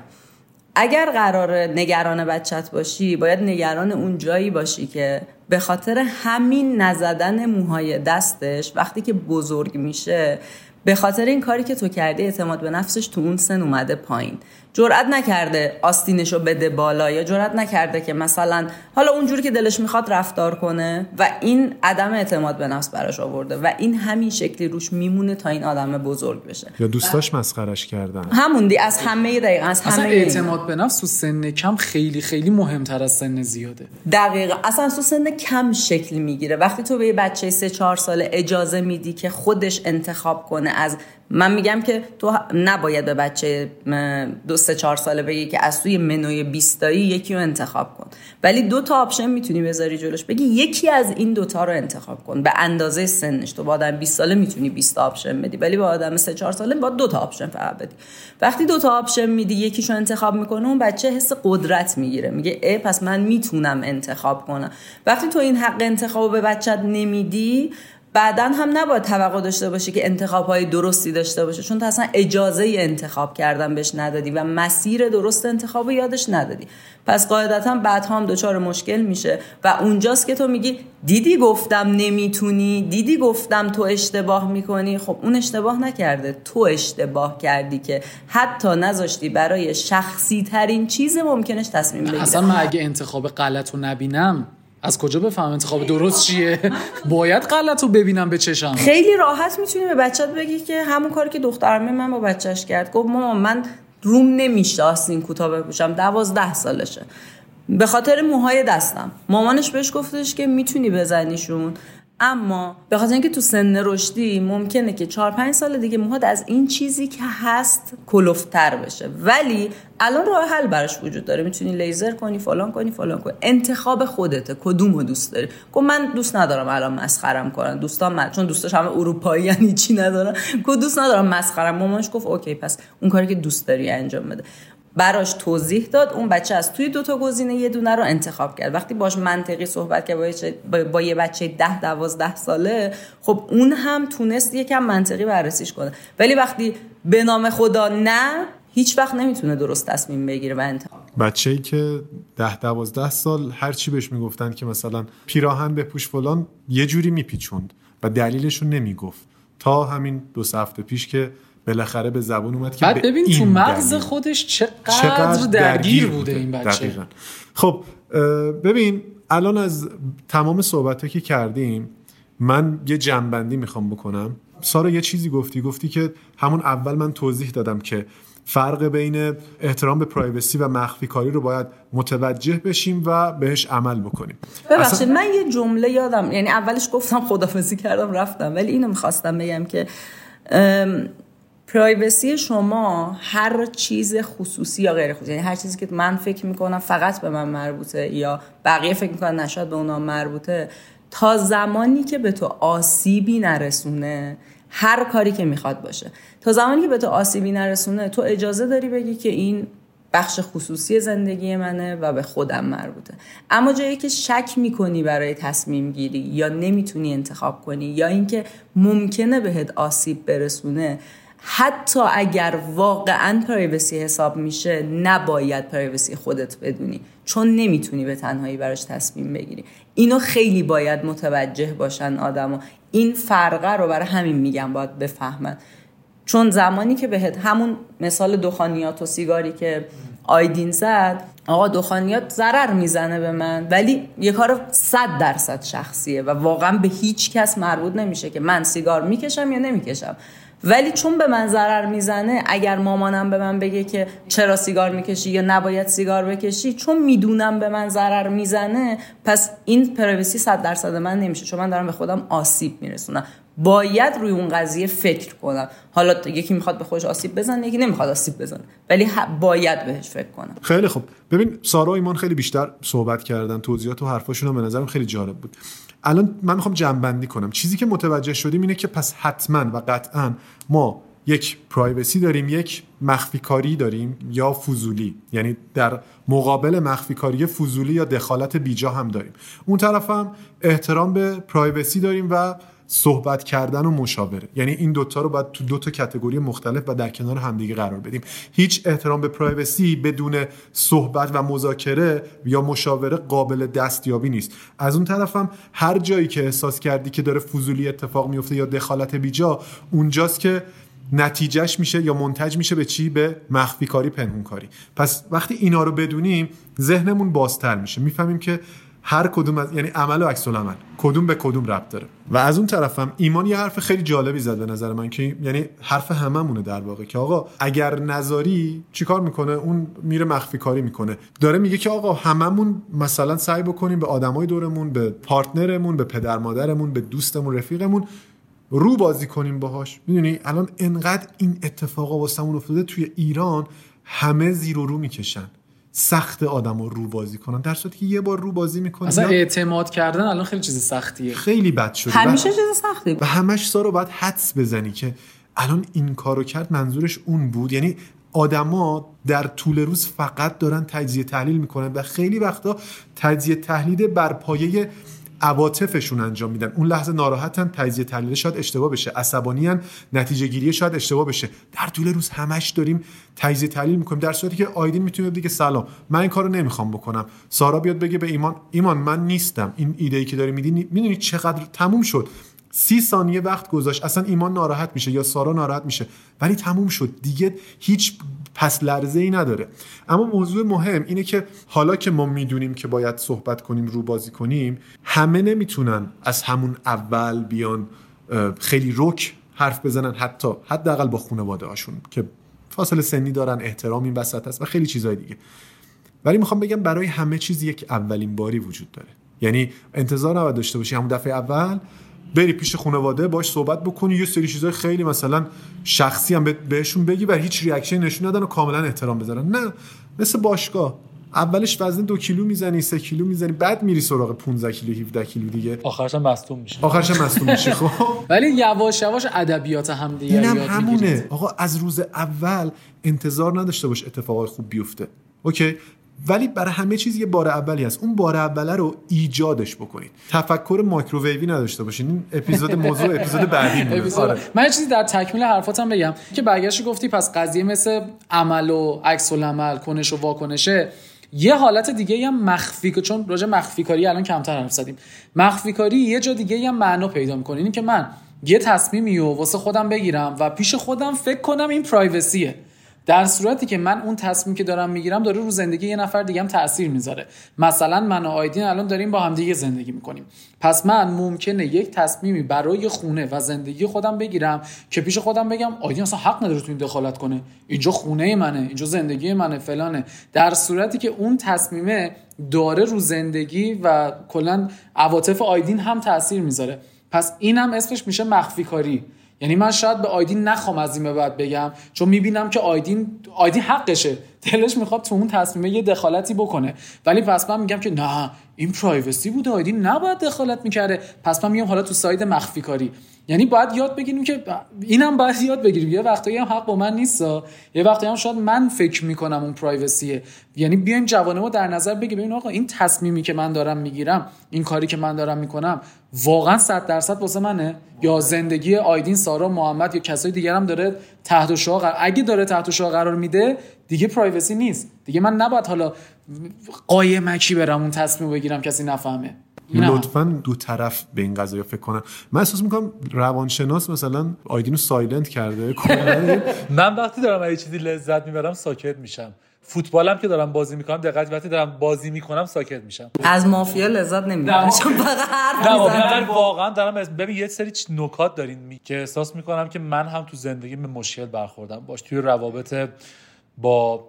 اگر قرار نگران بچت باشی باید نگران اون جایی باشی که به خاطر همین نزدن موهای دستش وقتی که بزرگ میشه به خاطر این کاری که تو کردی اعتماد به نفسش تو اون سن اومده پایین. جرئت نکرده آستینشو بده بالا یا جرئت نکرده که مثلا حالا اونجوری که دلش می‌خواد رفتار کنه و این عدم اعتماد به نفس براش آورده و این همین شکلی روش میمونه تا این آدم بزرگ بشه. یا دوستاش مسخرش کردن. همون دی از همه دقیقا از همه. اعتماد به نفس تو سن کم خیلی خیلی مهمتر از سن زیاده. دقیقا. اصلا تو سن کم شکل می‌گیره. وقتی تو به یه بچه سه چهار ساله اجازه میدی که خودش انتخاب کنه از من میگم که تو نباید به بچه دو سه چهار ساله بگی که از توی منوی بیستایی یکی رو انتخاب کن. ولی دو تا option می‌تونی بذاری جلوش. بگی یکی از این دوتا رو انتخاب کن. به اندازه سنش. تو با آدم 20 ساله می‌تونی 20 option بدی. ولی با آدم سه چهار ساله با دو تا option فقط بدی. وقتی دو تا option میدی یکیشو انتخاب می‌کنه اون بچه حس قدرت می‌گیره. میگه ای پس من می‌تونم انتخاب کنم. وقتی تو این حق انتخاب به بچت نمیدی بعدا هم نباید توقع داشته باشه که انتخاب های درستی داشته باشه چون تو اصلا اجازه انتخاب کردن بهش ندادی و مسیر درست انتخاب یادش ندادی. پس قاعدتا بعد هم دچار مشکل میشه و اونجاست که تو میگی دیدی گفتم نمی‌تونی دیدی گفتم تو اشتباه می‌کنی. خب اون اشتباه نکرده تو اشتباه کردی که حتی نذاشتی برای شخصی ترین چیز ممکنش تصمیم بگیره. اصلا من اگه انتخاب غلط نبینم از کجا بفهم انتخاب درست چیه؟ باید غلط رو ببینم به چشم. خیلی راحت می‌تونی به بچت بگی که همون کاری که دخترمه من با بچهش کرد. گفت مامان من روم نمیشه آستین کوتاه بپوشم. دوازده سالشه. به خاطر موهای دستم. مامانش بهش گفتش که می‌تونی بزنیشون. اما به خاطر اینکه تو سن رشدی ممکنه که 4 5 سال دیگه موهات از این چیزی که هست کلفتر بشه. ولی الان راه حل براش وجود داره. می‌تونی لیزر کنی فلان کنی فلان کنی. انتخاب خودته کدومو دوست داری؟ گفت من دوست ندارم الان مسخرم کنن. دوستان من چون دوستاش همه اروپایی یعنی چی ندارم گفت دوست ندارم مسخرم. مامانش گفت اوکی پس اون کاری که دوست داری انجام بده. براش توضیح داد. اون بچه از توی دوتا گزینه یه دونه رو انتخاب کرد. وقتی باش منطقی صحبت کرد با, با یه بچه ده دوازده ساله خب اون هم تونست یکم منطقی بررسیش کنه. ولی وقتی به نام خدا نه هیچ وقت نمی‌تونه درست تصمیم بگیره و انتخاب بچه ای که ده دوازده سال هر چی بهش می‌گفتن که مثلا پیراهن بپوش فلان یه جوری میپیچوند و دلیلش رو نمی‌گفت. تا همین دو هفته پیش که بالاخره به زبون اومد که بعد ببین تو مغز خودش چقدر, چقدر درگیر بوده, این بچه. خب ببین الان از تمام صحبت که کردیم من یه جنبندی می‌خوام بکنم. سارا یه چیزی گفتی. گفتی که همون اول من توضیح دادم که فرق بین احترام به پرایوسی و مخفی کاری رو باید متوجه بشیم و بهش عمل بکنیم. ببخشید اصلا... من یه جمله یادم یعنی اولش گفتم خدافزی کردم رفتم. ولی اینو می‌خواستم بگم که پرایوسی شما هر چیز خصوصی یا غیر خصوصی یعنی هر چیزی که من فکر می‌کنم فقط به من مربوطه یا بقیه فکر می‌کنن نشاید به اونا مربوطه تا زمانی که به تو آسیبی نرسونه هر کاری که می‌خواد باشه. تا زمانی که به تو آسیبی نرسونه تو اجازه داری بگی که این بخش خصوصی زندگی منه و به خودم مربوطه. اما جایی که شک می‌کنی برای تصمیم گیری یا نمی‌تونی انتخاب کنی یا اینکه ممکنه بهت آسیب برسونه حتی اگر واقعا پرایوسی حساب میشه نباید پرایوسی خودت بدونی. چون نمی‌تونی به تنهایی براش تصمیم بگیری. اینو خیلی باید متوجه باشن آدما. این فرقه رو برای همین میگم باید بفهمن. چون زمانی که بهت همون مثال دخانیات و سیگاری که آیدین زد آقا دخانیات ضرر می‌زنه به من ولی یه کار صد درصد شخصیه و واقعا به هیچ کس مربوط نمیشه که من سیگار می‌کشم یا نمی‌کشم. ولی چون به من ضرر می‌زنه اگر مامانم به من بگه که چرا سیگار می‌کشی یا نباید سیگار بکشی چون می‌دونم به من ضرر می‌زنه پس این پرایوسی صد درصد من نمیشه چون من دارم به خودم آسیب میرسونم. باید روی اون قضیه فکر کنم. حالا یکی می‌خواد به خودش آسیب بزنه یکی نمی‌خواد آسیب بزنه. ولی باید بهش فکر کنم. خیلی خوب. ببین سارا و ایمان خیلی بیشتر صحبت کردن توضیحات و حرفاشون به نظرم خیلی جالب بود. الان من می‌خوام جنبندی کنم. چیزی که متوجه شدیم اینه که پس حتما و قطعا ما یک پرایوسی داریم یک مخفی کاری داریم یا فضولی. یعنی در مقابل مخفی کاری فضولی یا دخالت بیجا هم داریم. اون طرف هم احترام به پرایوسی داریم و صحبت کردن و مشاوره. یعنی این دوتا رو باید تو دو تا کتگوری مختلف و در کنار همدیگه قرار بدیم. هیچ احترام به پرایوسی بدون صحبت و مذاکره یا مشاوره قابل دستیابی نیست. از اون طرف هم هر جایی که احساس کردی که داره فضولی اتفاق میفته یا دخالت بیجا اونجاست که نتیجهش میشه یا منتج میشه به چی؟ به مخفی کاری پنهون کاری. پس وقتی اینا رو بدونیم ذهنمون بازتر میشه. می‌فهمیم که هر کدوم از یعنی عمل و عکس العمل. کدوم به کدوم ربط داره. و از اون طرفم ایمان یه حرف خیلی جالبی زد به نظر من که یعنی حرف هممونه در واقع که آقا اگر نظاری چیکار می‌کنه؟ اون میره مخفی کاری می‌کنه. داره میگه که آقا هممون مثلا سعی بکنیم به آدمای دورمون به پارتنرمون به پدر مادرمون به دوستمون رفیقمون رو بازی کنیم باهاش. می‌دونی؟ الان انقدر این اتفاقا واسمون افتاده توی ایران همه زیر و رو می‌کشن. سخت آدم رو رو بازی کنن. در صورتی که یه بار رو بازی می‌کنن اصلا اعتماد کردن الان خیلی چیز سختیه. خیلی بد شده. همیشه چیز سختی و همش سارو باید حدس بزنی که الان این کارو کرد منظورش اون بود. یعنی آدما در طول روز فقط دارن تجزیه تحلیل می‌کنن و خیلی وقتا تجزیه تحلیل بر پایه عواطفشون انجام میدن. اون لحظه ناراحتن تجزیه تحلیل شاید اشتباه بشه. عصبانیان نتیجه گیری شاید اشتباه بشه. در طول روز همش داریم تجزیه تحلیل می‌کنیم. در صورتی که آیدین می‌تونه دیگه سلام من این کارو نمی‌خوام بکنم. سارا بیاد بگه به ایمان ایمان من نیستم. این ایده ای که داری میدی می‌دونی چقدر تموم شد. سی ثانیه وقت گذاشت. اصلا ایمان ناراحت میشه یا سارا ناراحت میشه. ولی تموم شد. دیگه هیچ پس لرزه ای نداره. اما موضوع مهم اینه که حالا که ما می‌دونیم که باید صحبت کنیم رو بازی کنیم همه نمی‌تونن از همون اول بیان خیلی رک حرف بزنن. حتی حداقل با خانواده هاشون که فاصله سنی دارن احترام این وسط هست و خیلی چیزهای دیگه. ولی می‌خوام بگم برای همه چیز یک اولین باری وجود داره. یعنی انتظار نباید داشته باشی. همون دفعه اول بری پیش خانواده باش صحبت بکنی. یه سری چیزای خیلی مثلا شخصی هم بهشون بگی و هیچ reaction نشون ندن و کاملا احترام بذارن. نه مثل باشگاه. اولش وزن دو کیلو می‌زنی سه کیلو می‌زنی بعد میری سراغ 15 کیلو 17 کیلو دیگه. آخرش مصدوم میشه. آخرش مصدوم میشه خب. ولی یواش یواش ادبیات هم دیگه اینم همونه. آقا از روز اول انتظار نداشته باش اتفاقای خوب بیفته. اوکی؟ ولی برای همه چیز یه بار اولی هست. اون بار اوله رو ایجادش بکنید. تفکر مایکروویوی نداشته باشین. این اپیزود موضوع اپیزود بعدی آره. من چیزی در تکمیل حرفاتم بگم که برگشت گفتی پس قضیه مثل عمل و عکس العمل کنش و واکنشه یه حالت دیگه هم مخفی چون راجع مخفی کاری الان کمتر حرف زدیم. مخفی کاری یه جا دیگه هم معنا پیدا می‌کنه. این که من یه تصمیمی و واسه خودم بگیرم و پیش خودم فکر کنم این پرایوسیه. در صورتی که من اون تصمیم که دارم می‌گیرم داره رو زندگی یه نفر دیگه هم تاثیر می‌ذاره. مثلا من و آیدین الان داریم با هم دیگه زندگی می‌کنیم. پس من ممکنه یک تصمیمی برای خونه و زندگی خودم بگیرم که پیش خودم بگم آیدین اصلا حق نداره تو این دخالت کنه. اینجا خونه منه اینجا زندگی منه فلانه. در صورتی که اون تصمیمه داره رو زندگی و کلا عواطف آیدین هم تاثیر می‌ذاره. پس اینم اسمش میشه مخفی کاری. یعنی من شاید به آیدین نخوام از این به بعد بگم چون می‌بینم که آیدین آیدین حقشه. دلش می‌خواد تو اون تصمیمه یه دخالتی بکنه. ولی پس من میگم که نه این پرایوسی بوده آیدین نباید دخالت می‌کرده. پس من میگم حالا تو ساید مخفی کاری. یعنی باید یاد بگیریم که اینم باید یاد بگیریم. یه وقتایی هم حق با من نیست یه وقتایی هم شاید من فکر می‌کنم اون پرایوسیه یعنی بیایم جوانه ما در نظر بگیریم. ببین آقا این تصمیمی که من دارم می‌گیرم این کاری که من دارم می‌کنم واقعا 100 درصد واسه منه؟ یا زندگی آیدین سارا محمد یا کسای دیگر هم داره تحت شعا قرار اگه داره تحت شعا قرار میده دیگه پرایوسی نیست. دیگه من نباید حالا قایمکی برم اون تصمیم بگیرم کسی نفهمه. لطفا دو طرف به این قضیه فکر کنن. من احساس می‌کنم روانشناس مثلا آیدینو سایلنت کرده. من وقتی دارم یه چیزی لذت می‌برم ساکت میشم. فوتبالم که دارم بازی می‌کنم دقت وقتی دارم بازی می‌کنم ساکت میشم. از مافیا لذت نمی‌برم. چون فقط واقعا دارم ببین یه سری نکات دارین که احساس می‌کنم که من هم تو زندگی به مشکل برخوردم. باش توی روابط با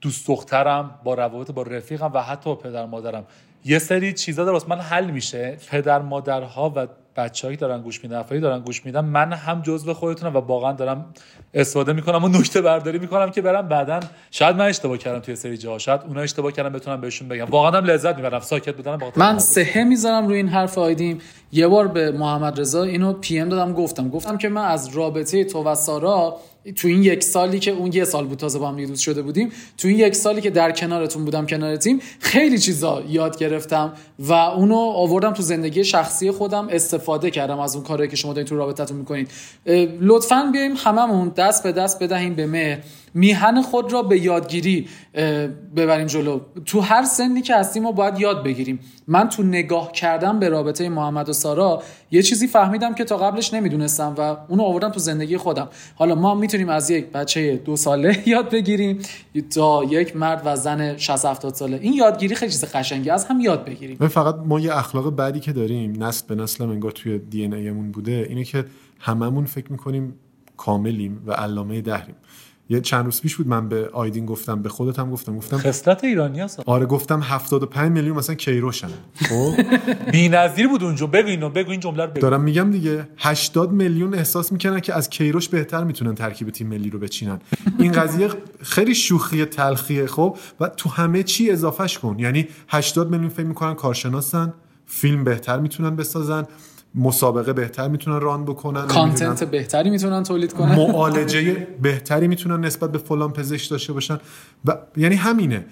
دوست دخترم با روابط با رفیقم و حتی با پدر مادرم. یه سری چیزا در من حل میشه. پدر مادرها و بچه‌ای دارن گوش میدن افرادی دارن گوش میدن من هم جزو خودتونم و واقعا دارم استفاده می‌کنم و نکته برداری می‌کنم که برم بعدا شاید من اشتباه کردم توی سری جاها. شاید اونا اشتباه کردن بتونم بهشون بگم. واقعا هم لذت می‌برم. ساکت بودن من سه می‌ذارم روی این حرف آیدیم. یه بار به محمد رضا اینو پی ام دادم گفتم. گفتم که من از رابطه تو و سارا تو این یک سالی که اون یه سال بود تازه با هم دوست شده بودیم تو این یک سالی که در کنارتون بودم کنار تیم خیلی چیزا یاد گرفتم و اونو آوردم تو زندگی شخصی خودم استفاده کردم از اون کاری که شما دارین تو رابطتون می‌کنید لطفا بیایم هممون دست به دست بدهیم به مهر. میهن خود را به یادگیری ببریم جلو. تو هر سنی که هستیم ما باید یاد بگیریم. من تو نگاه کردم به رابطه محمد و سارا یه چیزی فهمیدم که تا قبلش نمی‌دونستم و اونو آوردم تو زندگی خودم. حالا ما می‌تونیم از یک بچه دو ساله یاد بگیریم تا یک مرد و زن 60 70 ساله. این یادگیری خیلی چیز قشنگی از هم یاد بگیریم. فقط ما یه اخلاق بعدی که داریم نسل به نسل انگار توی دی ان بوده اینه که هممون فکر می‌کنیم کاملیم و علامه دهریم. یه چند روز پیش بود من به آیدین گفتم به خودت هم گفتم. گفتم خصلت ایرانی هست. آره گفتم 75 میلیون مثلا کیروشن. خب؟ بی‌نظیر بود اونجا. بگو اینو بگو این جمله رو بگو. دارم میگم دیگه 80 میلیون احساس می‌کنن که از کیروش بهتر می‌تونن ترکیب تیم ملی رو بچینن. این قضیه خیلی شوخی تلخیه خب؟ و تو همه چی اضافهش کن. یعنی 80 میلیون فکر می‌کنن کارشناسن فیلم بهتر می‌تونن بسازن. مسابقه بهتر می‌تونن ران بکنن کانتنت بهتری می‌تونن تولید کنن. معالجه بهتری می‌تونن نسبت به فلان پزشک داشته باشن. و یعنی همینه.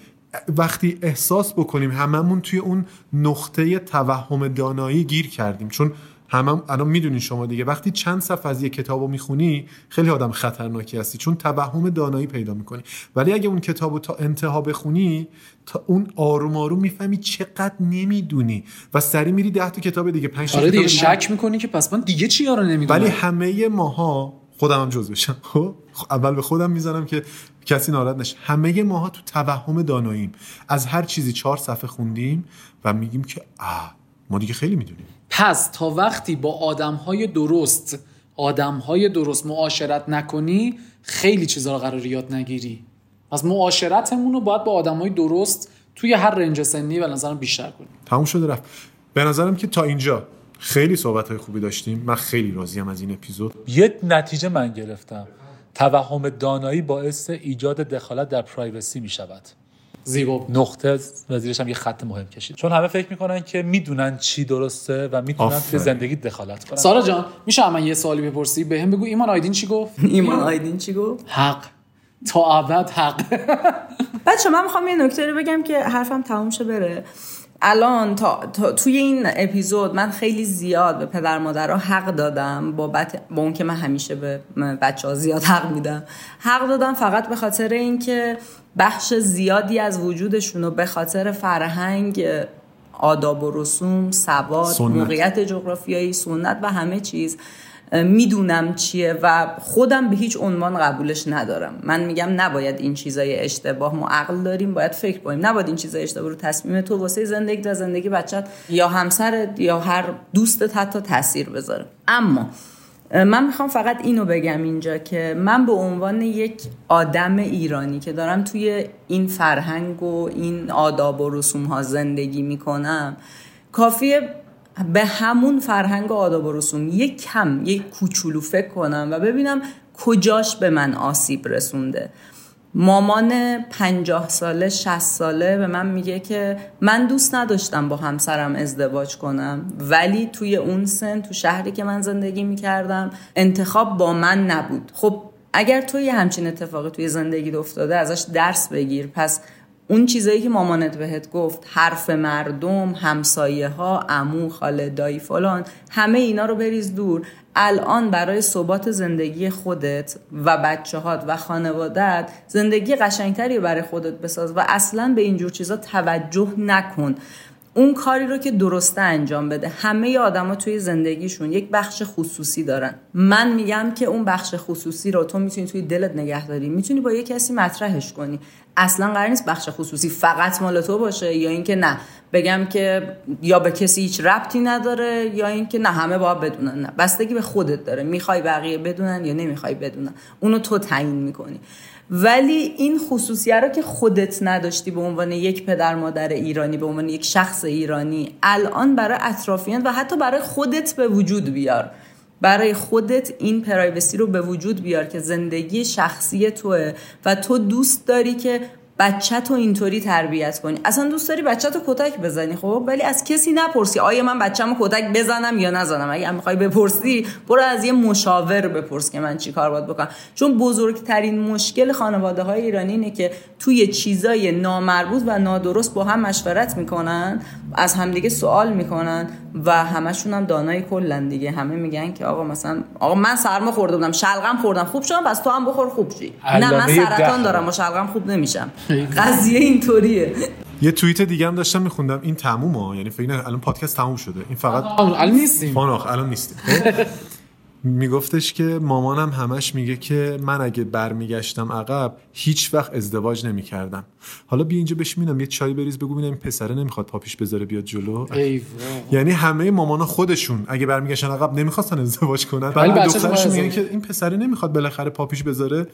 وقتی احساس بکنیم هممون توی اون نقطه توهم دانایی گیر کردیم. چون همم الان می‌دونین شما دیگه وقتی چند صفحه از یه کتاب رو می‌خونی خیلی آدم خطرناکی هستی. چون توهم دانایی پیدا می‌کنی. ولی اگه اون کتاب رو تا انتها بخونی تا اون آروم آروم می‌فهمی چقدر نمی‌دونی و سری میری ده تا کتاب دیگه پنج آره دیگه دیگه. شک می‌کنی که پس من دیگه چی رو نمی‌دونم؟ ولی همه ماها خودم هم جز بشم خب؟ اول به خودم می‌زنم که کسی ناراحت نشه. همه ماها تو توهم داناییم. از هر چیزی چهار صفحه خوندیم و میگیم که آه ما دیگه خیلی می‌دونیم. پس تا وقتی با آدم های درست آدم های درست معاشرت نکنی خیلی چیزا رو قرار یاد نگیری. از معاشرتمون رو باید با آدم های درست توی هر رنج سنی به نظرم بیشتر کنیم. تموم شده رفت. به نظرم که تا اینجا خیلی صحبت های خوبی داشتیم. من خیلی راضیم از این اپیزود. یه نتیجه من گرفتم. توهم دانایی باعث ایجاد دخالت در پرایوسی می شود زیبا. نقطه وزیرش هم یه خط مهم کشید. چون همه فکر می‌کنن که می‌دونن چی درسته و می‌تونن. توی زندگی دخالت کنن. سارا جان میشه من یه سوالی بپرسی؟ به هم بگو ایمان آیدین چی گفت؟ ایمان آیدین چی گفت؟ حق. تا ابد حق. بچه من می‌خوام یه نکته رو بگم که حرفم تموم شه بره. الان تا, تا توی این اپیزود من خیلی زیاد به پدر مادرها حق دادم بابت با اون که من همیشه به بچه ها زیاد حق میدم. حق دادم فقط به خاطر اینکه بخش زیادی از وجودشون رو به خاطر فرهنگ آداب و رسوم سواد سنت. موقعیت جغرافیایی سنت و همه چیز می‌دونم چیه و خودم به هیچ عنوان قبولش ندارم. من میگم نباید این چیزای اشتباه ما عقل داریم باید فکر کنیم. نباید این چیزای اشتباه رو تصمیم تو واسه زندگی تا زندگی بچت یا همسرت یا هر دوستت حتی تاثیر بذاره. اما من می‌خوام فقط اینو بگم اینجا که من به عنوان یک آدم ایرانی که دارم توی این فرهنگ و این آداب و رسوم ها زندگی می‌کنم کافیه به همون فرهنگ آداب و رسوم. یک کم یک کوچولو فکر کنم و ببینم کجاش به من آسیب رسونده. مامان پنجاه ساله شست ساله به من میگه که من دوست نداشتم با همسرم ازدواج کنم ولی توی اون سن تو شهری که من زندگی می‌کردم انتخاب با من نبود. خب اگر تو یه همچین اتفاقی توی زندگی افتاده ازش درس بگیر. پس اون چیزایی که مامانت بهت گفت حرف مردم همسایه ها امو خاله دایی فلان همه اینا رو بریز دور. الان برای ثبات زندگی خودت و بچه هات و خانوادت زندگی قشنگتری برای خودت بساز و اصلا به اینجور چیزا توجه نکن. اون کاری رو که درسته انجام بده. همه آدما توی زندگیشون یک بخش خصوصی دارن. من میگم که اون بخش خصوصی رو تو می‌تونی توی دلت نگه داری. می‌تونی با یه کسی مطرحش کنی. اصلا قرار نیست بخش خصوصی فقط مال تو باشه یا اینکه نه. بگم که یا به کسی هیچ ربطی نداره یا اینکه نه همه باید بدونن. نه بستگی به خودت داره. می‌خوای بقیه بدونن یا نمی‌خوای بدونن. اونو تو تعیین می‌کنی. ولی این خصوصیه رو که خودت نداشتی به عنوان یک پدر مادر ایرانی به عنوان یک شخص ایرانی الان برای اطرافیان و حتی برای خودت به وجود بیار. برای خودت این پرایوسی رو به وجود بیار که زندگی شخصی توه و تو دوست داری که بچه تو اینطوری تربیت کنی. اصلا دوست داری بچه تو کتک بزنی خب؟ ولی از کسی نپرسی آیا من بچه‌مو کتک بزنم یا نزنم. اگه می‌خوای بپرسی برو از یه مشاور بپرس که من چی کار باید بکنم. چون بزرگترین مشکل خانواده های ایرانی اینه که توی چیزای نامربوط و نادرست با هم مشورت می‌کنن از همدیگه سوال می‌کنن و همشون هم دانای کلن دیگه. همه میگن که آقا مثلا آقا من سرما خورده بودم شلغم خوردم خوب شدم پس تو هم بخور خوب شی. نه من سرطان. دارم و شلغم خوب نمیشم. قضیه اینطوریه. یه توییت دیگه هم داشتم میخوندم. این تموم ها یعنی فکر نه الان پادکست تموم شده. این فقط الان نیستیم. فان آخ الان نیستیم. خب؟ میگفتش که مامانم همش میگه که من اگه برمیگشتم عقب هیچ وقت ازدواج نمی‌کردم. حالا بیا اینجا بهش یه چای بریز بگو ببینم این پسره نمی‌خواد پاپیش بذاره بیاد جلو. ای وای. یعنی همه مامان خودشون اگه برمیگشتن عقب نمی‌خواستن ازدواج کنن ولی تو میگن که این پسره نمی‌خواد بالاخره پاپیش بذاره.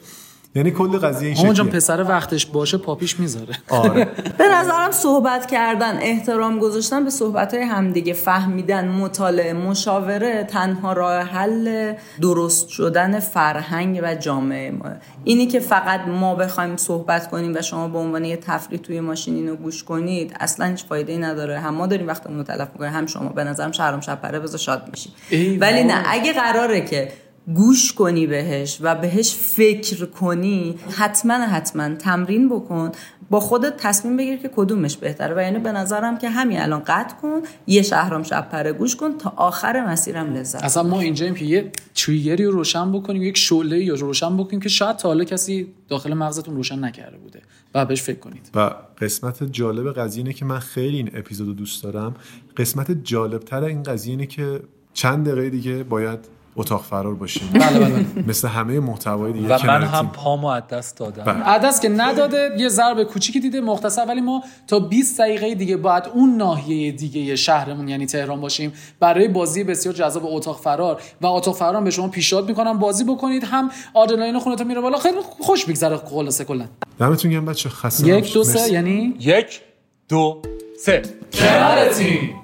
یعنی کل قضیه این شکلیه. پسر وقتش باشه پاپیش می‌ذاره. آره. به نظرم صحبت کردن احترام گذاشتن به صحبت های همدیگه فهمیدن مطالعه مشاوره تنها راه حل درست شدن فرهنگ و جامعه ما. اینی که فقط ما بخوایم صحبت کنیم و شما به عنوان یه تفریح توی ماشین اینو گوش کنید اصلا هیچ فایده ای نداره. هم ما داریم وقتمون رو تلف می‌کنیم هم شما. به نظرم شهرام شپره بذار شاد میشی ای ولی. نه اگه قراره که گوش کنی بهش و بهش فکر کنی حتما حتما تمرین بکن. با خودت تصمیم بگیر که کدومش بهتره. و یعنی به نظرم که همین الان قطع کن یه شهرام شب پره گوش کن تا آخر مسیرم لذت اصلا ما اینجاییم که یه تریگری رو روشن بکنیم یک شعله یا روشن بکنیم که شاید تا حالا کسی داخل مغزتون روشن نکرده بوده و بهش فکر کنید. و قسمت جالب قضیه اینه که من خیلی این اپیزودو دوست دارم. قسمت جالبتر این قضیه اینه که چند دقیقه دیگه باید اتاق فرار باشیم بله بله. مثل همه محتوای دیگه و من هم. پامو از دست دادم. بله. عدس که نداده یه ضرب کوچیکی دیده مختصر. ولی ما تا 20 دقیقه دیگه باید اون ناحیه دیگه شهرمون یعنی تهران باشیم برای بازی بسیار جذاب اتاق فرار. و اتاق فرار به شما پیشنهاد می‌کنم بازی بکنید. هم آدرنالین خونتون میره بالا. خیلی خوش میگذره خلاصه کلا. دمتون گرم بچه خسته یک. دو سه. یعنی؟ یک دو سه. کنارتیم